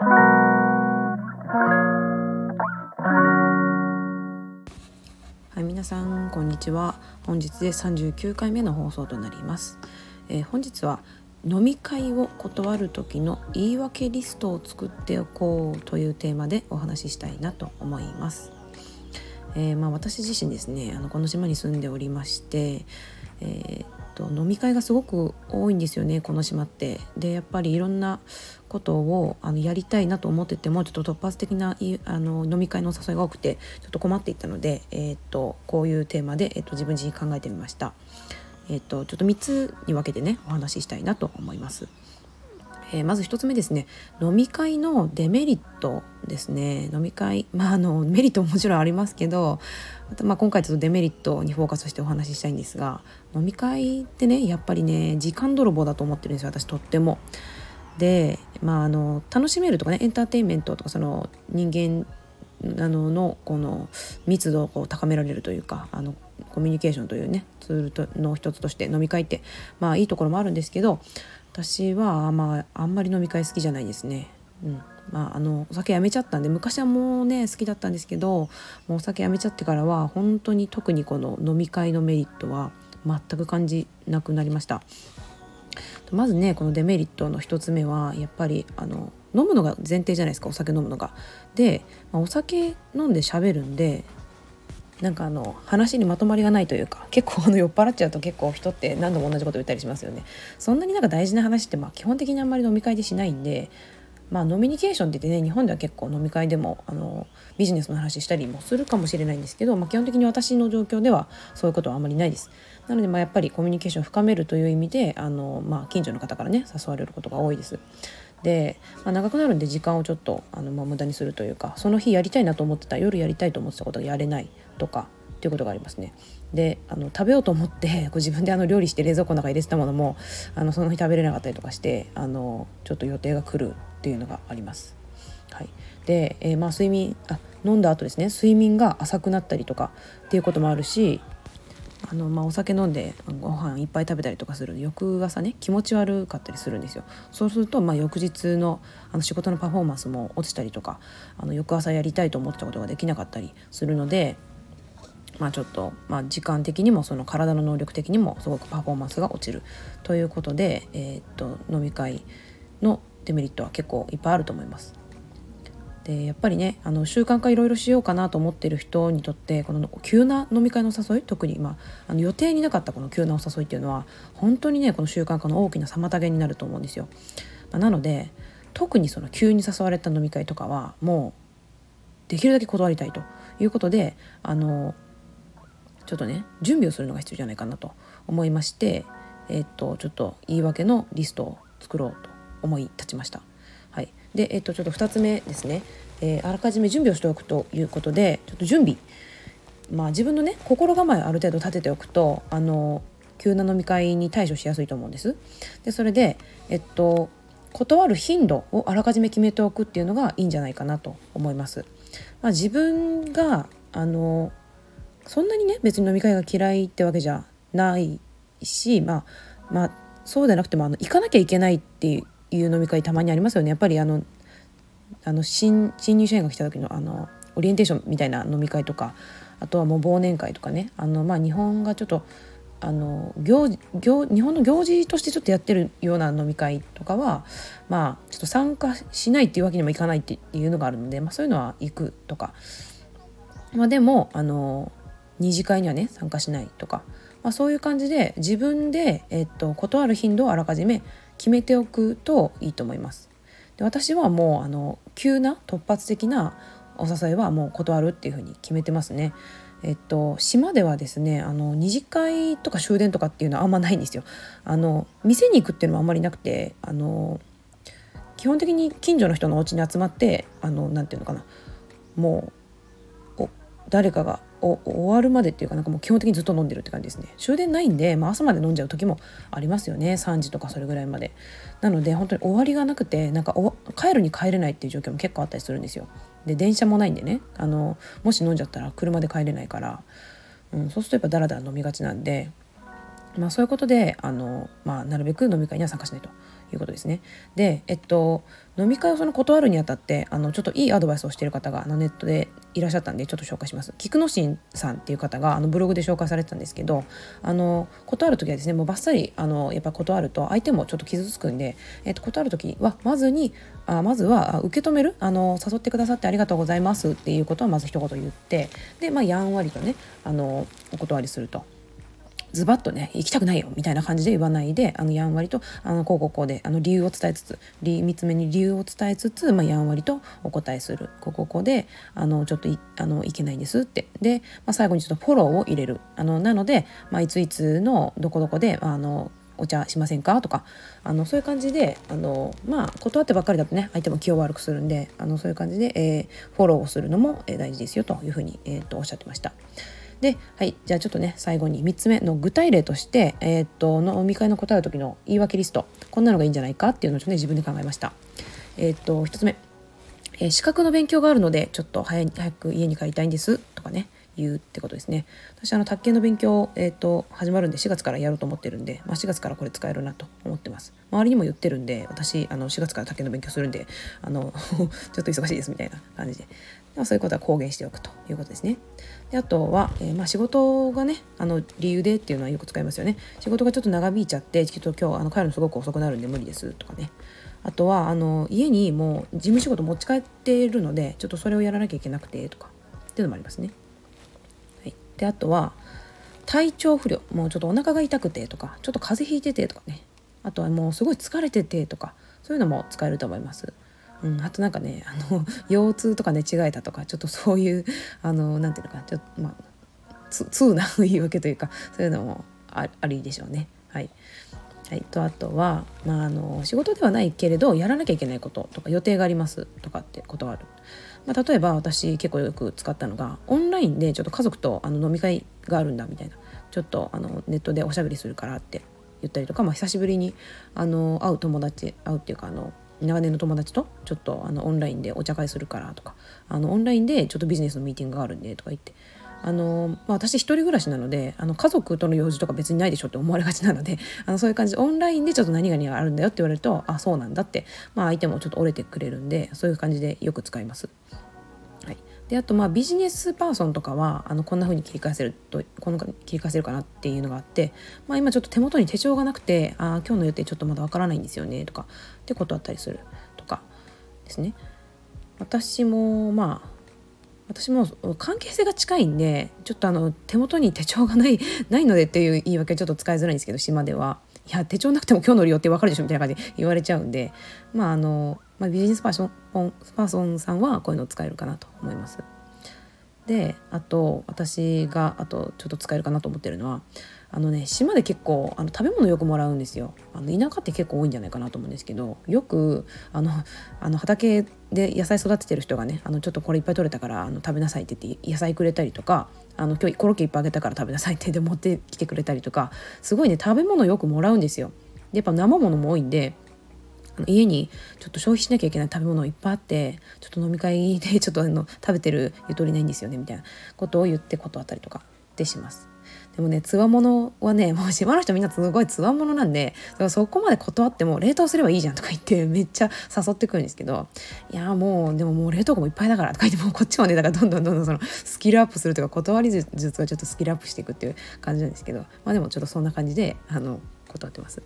はい、皆さんこんにちは。本日で39回目の放送となります。えー、本日は飲み会を断る時の言い訳リストを作っておこうというテーマでお話ししたいなと思います。えー、まあ、私自身ですねあのこの島に住んでおりまして、えー、と飲み会がすごく多いんですよねこの島って。でやっぱりいろんなことをあのやりたいなと思っててもちょっと突発的なあの飲み会の誘いが多くてちょっと困っていったので、えー、っとこういうテーマで、えー、っと自分自身考えてみました。えー、っとちょっと3つに分けてねお話ししたいなと思います。えー、まず1つ目ですね。飲み会のデメリットですね。飲み会。まああのメリットももちろんありますけどあとまあ今回ちょっとデメリットにフォーカスしてお話ししたいんですが飲み会ってねやっぱりね時間泥棒だと思ってるんですよ。私とっても。でまああの楽しめるとかねエンターテインメントとかその人間あののこの密度を高められるというかあのコミュニケーションというねツールとの一つとして飲み会ってまあいいところもあるんですけど私は、まあ、あんまり飲み会好きじゃないですね。うんまあ、あのお酒やめちゃったんで昔はもうね好きだったんですけどもうお酒やめちゃってからは本当に特にこの飲み会のメリットは全く感じなくなりましたまずねこのデメリットの1つ目はやっぱりあの飲むのが前提じゃないですかお酒飲むのが。で、まあ、お酒飲んで喋るんでなんかあの話にまとまりがないというか結構あの酔っ払っちゃうと結構人って何度も同じこと言ったりしますよね。そんなになんか大事な話ってまあ基本的にあんまり飲み会でしないんでまあノミニケーションって言ってね日本では結構飲み会でもあのビジネスの話したりもするかもしれないんですけど、まあ、基本的に私の状況ではそういうことはあんまりないです。なのでまあやっぱりコミュニケーションを深めるという意味であの、まあ、近所の方からね誘われることが多いです。で、まあ、長くなるんで時間をちょっとあの、まあ、無駄にするというかその日やりたいなと思ってた夜やりたいと思ってたことがやれない。とかっていうことがありますね。であの食べようと思ってこう自分であの料理して冷蔵庫の中に入れてたものもあのその日食べれなかったりとかしてあのちょっと予定が来るっていうのがあります。はい、で、えー、まあ睡眠あ飲んだ後ですね睡眠が浅くなったりとかっていうこともあるしあの、まあ、お酒飲んでご飯いっぱい食べたりとかする翌朝ね気持ち悪かったりするんですよそうすると、まあ、翌日のあの仕事のパフォーマンスも落ちたりとかあの翌朝やりたいと思ってたことができなかったりするのでまあ、ちょっと、まあ、時間的にもその体の能力的にもすごくパフォーマンスが落ちるということで、えー、っと飲み会のデメリットは結構いっぱいあると思います。でやっぱりねあの習慣化いろいろしようかなと思ってる人にとってこの急な飲み会の誘い特に、まあ、あの予定になかったこの急なお誘いっていうのは本当にねこの習慣化の大きな妨げになると思うんですよ。まあ、なので特にその急に誘われた飲み会とかはもうできるだけ断りたいということであのちょっとね準備をするのが必要じゃないかなと思いましてえっ、とちょっと言い訳のリストを作ろうと思い立ちました。はい、で、えっ、とちょっと2つ目ですね、えー、あらかじめ準備をしておくということでちょっと準備まあ自分のね心構えをある程度立てておくとあの急な飲み会に対処しやすいと思うんです。でそれでえっと断る頻度をあらかじめ決めておくっていうのがいいんじゃないかなと思います。まあ、自分があのそんなにね別に飲み会が嫌いってわけじゃないしまあまあそうでなくてもあの行かなきゃいけないっていう飲み会たまにありますよね。やっぱりあのあの新新入社員が来た時のあのオリエンテーションみたいな飲み会とかあとはもう忘年会とかね。あの、まあ、日本がちょっとあの行行日本の行事としてちょっとやってるような飲み会とかはまあちょっと参加しないっていうわけにもいかないっていうのがあるので、まあ、そういうのは行くとか、まあ、でもあの二次会にはね参加しないとか、まあ、そういう感じで自分で、えっと、断る頻度をあらかじめ決めておくといいと思います。で私はもうあの急な突発的なお誘いはもう断るっていうふうに決めてますね。えっと、島ではですねあの二次会とか終電とかっていうのはあんまないんですよ。あの店に行くっていうのもあんまりなくてあの基本的に近所の人のお家に集まってあのなんていうのかなもう誰かが終わるまでっていうかなんかもう基本的にずっと飲んでるって感じですね。終電ないんで、まあ、朝まで飲んじゃう時もありますよね。3時とかそれぐらいまで。なので本当に終わりがなくてなんか帰るに帰れないっていう状況も結構あったりするんですよ。で電車もないんでね。あのもし飲んじゃったら車で帰れないから、うん、そうするとやっぱダラダラ飲みがちなんで。まあ、そういうことであの、まあ、なるべく飲み会には参加しないと。いうことですね。で、えっと、飲み会をその断るにあたってあのちょっといいアドバイスをしてる方があのネットでいらっしゃったんでちょっと紹介します。菊野新さんっていう方があのブログで紹介されてたんですけどあの断る時はですねもうバッサリあのやっぱ断ると相手もちょっと傷つくんで、えっと、断る時はまずにあまずは受け止めるあの誘ってくださってありがとうございますっていうことはまず一言言ってで、まあ、やんわりとねあのお断りすると。ズバッとね行きたくないよみたいな感じで言わないであのやんわりとあのこうこうこうであの理由を伝えつつ3つ目に理由を伝えつつ、まあ、やんわりとお答えする。こうここであのちょっといあのいけないんですって。で、まあ、最後にちょっとフォローを入れる。あのなので、まあ、いついつのどこどこであのお茶しませんか？とかあのそういう感じであのまあ断ってばっかりだとね相手も気を悪くするんであのそういう感じで、えー、フォローをするのも、えー、大事ですよというふうに、えー、とおっしゃってました。で、はい、じゃあちょっとね最後に3つ目の具体例として、えー、っと飲み会の答える時の言い訳リスト。こんなのがいいんじゃないかっていうのをちょっとね自分で考えました。えー、っと1つ目、えー、資格の勉強があるのでちょっと早早く家に帰りたいんです。とかね。言うってことですね私あの卓球の勉強、えーと、始まるんで4月からやろうと思ってるんで、まあ、4月からこれ使えるなと思ってます周りにも言ってるんで私あの4月から卓球の勉強するんであの ちょっと忙しいですみたいな感じでまあ、そういうことは公言しておくということですね。であとは、えー、まあ、仕事がねあの理由でっていうのはよく使いますよね。仕事がちょっと長引いちゃってちょっと今日あの帰るのすごく遅くなるんで無理ですとかね。あとはあの家にもう事務仕事持ち帰っているのでちょっとそれをやらなきゃいけなくてとかっていうのもありますね。であとは体調不良もうちょっとお腹が痛くてとかちょっと風邪ひいててとかねあとはもうすごい疲れててとかそういうのも使えると思います。うん、あとなんかねあの 腰痛とか寝違えたとかちょっとそういうあのなんていうのかちょっとまあ通な 言い訳というかそういうのもあありでしょうね。はい、はい、とあとは、まあ、あの仕事ではないけれどやらなきゃいけないこととか予定がありますとかって断る。まあ、例えば私結構よく使ったのがオンラインでちょっと家族とあの飲み会があるんだみたいな。ちょっとあのネットでおしゃべりするからって言ったりとか、まあ、久しぶりにあの会う友達会うっていうかあの長年の友達とちょっとあのオンラインでお茶会するからとかあのオンラインでちょっとビジネスのミーティングがあるんでとか言ってあの、まあ、私一人暮らしなのであの家族との用事とか別にないでしょって思われがちなので あのそういう感じ。でオンラインでちょっと何々があるんだよって言われるとあそうなんだって、まあ、相手もちょっと折れてくれるんでそういう感じでよく使います。はい。であとまあビジネスパーソンとかはあのこんな風に切り返せるとこの切り返せるかなっていうのがあって、まあ、今ちょっと手元に手帳がなくてあ今日の予定ちょっとまだわからないんですよねとかってことあったりするとかですね。私もまあ私も関係性が近いんでちょっとあの手元に手帳がない ないのでっていう言い訳はちょっと使いづらいんですけど島ではいや手帳なくても今日の予定わかるでしょみたいな感じで 言われちゃうんでまああのまあ、ビジネスパーソンパーソンさんはこういうのを使えるかなと思います。であと私があとちょっと使えるかなと思ってるのはあのね島で結構あの食べ物よくもらうんですよあの田舎って結構多いんじゃないかなと思うんですけどよくあのあの畑で野菜育ててる人がねあのちょっとこれいっぱい取れたからあの食べなさいって言って野菜くれたりとかあの今日コロッケいっぱいあげたから食べなさいって言って持ってきてくれたりとかすごいね食べ物よくもらうんですよ。でやっぱ生ものも多いんで家にちょっと消費しなきゃいけない食べ物いっぱいあってちょっと飲み会でちょっとあの食べてるゆとりないんですよねみたいなことを言って断ったりとかでします。でもねつわものはね もう島の人みんなすごいつわものなんでそこまで断っても冷凍すればいいじゃんとか言ってめっちゃ誘ってくるんですけどいやもうでももう冷凍庫もいっぱいだからとか言ってもうこっちもねだからどんどんどんどんそのスキルアップするというか断り術がちょっとスキルアップしていくっていう感じなんですけどまあでもちょっとそんな感じであの断ってます。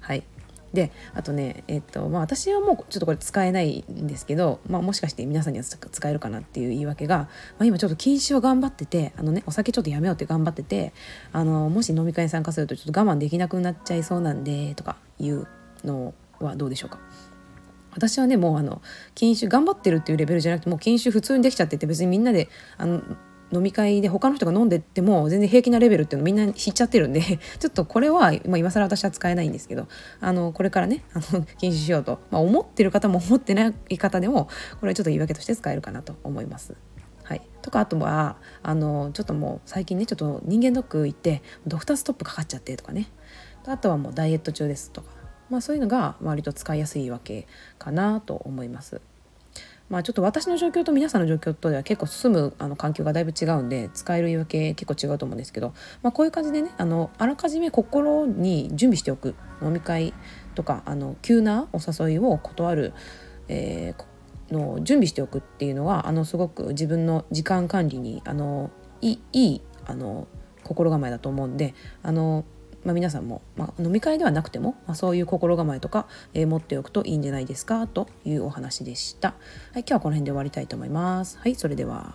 はいであとねえっとまあ私はもうちょっとこれ使えないんですけど、まあ、もしかして皆さんには使えるかなっていう言い訳が、まあ、今ちょっと禁止を頑張っててあのねお酒ちょっとやめようって頑張っててあのもし飲み会に参加するとちょっと我慢できなくなっちゃいそうなんでとかいうのはどうでしょうか。私はねもうあの禁酒頑張ってるっていうレベルじゃなくてもう禁酒普通にできちゃってて別にみんなであの飲み会で他の人が飲んでっても全然平気なレベルっていうのみんな知っちゃってるんで ちょっとこれは、まあ、今更私は使えないんですけどあのこれからねあの禁止しようと、まあ、思ってる方も思ってない方でもこれはちょっと言い訳として使えるかなと思います。はい、とかあとはあのちょっともう最近ねちょっと人間ドック行ってドクターストップかかっちゃってとかねあとはもうダイエット中ですとか、まあ、そういうのが割と使いやすいわけかなと思います。まあ、ちょっと私の状況と皆さんの状況とでは結構住むあの環境がだいぶ違うんで使える言い訳結構違うと思うんですけど、まあ、こういう感じでねあのあらかじめ心に準備しておく飲み会とかあの急なお誘いを断る、えー、の準備しておくっていうのはあのすごく自分の時間管理にあのいいあの心構えだと思うんであの、まあ、皆さんも、まあ、飲み会ではなくても、まあ、そういう心構えとか、えー、持っておくといいんじゃないですかというお話でした。はい、今日はこの辺で終わりたいと思います。はい、それでは。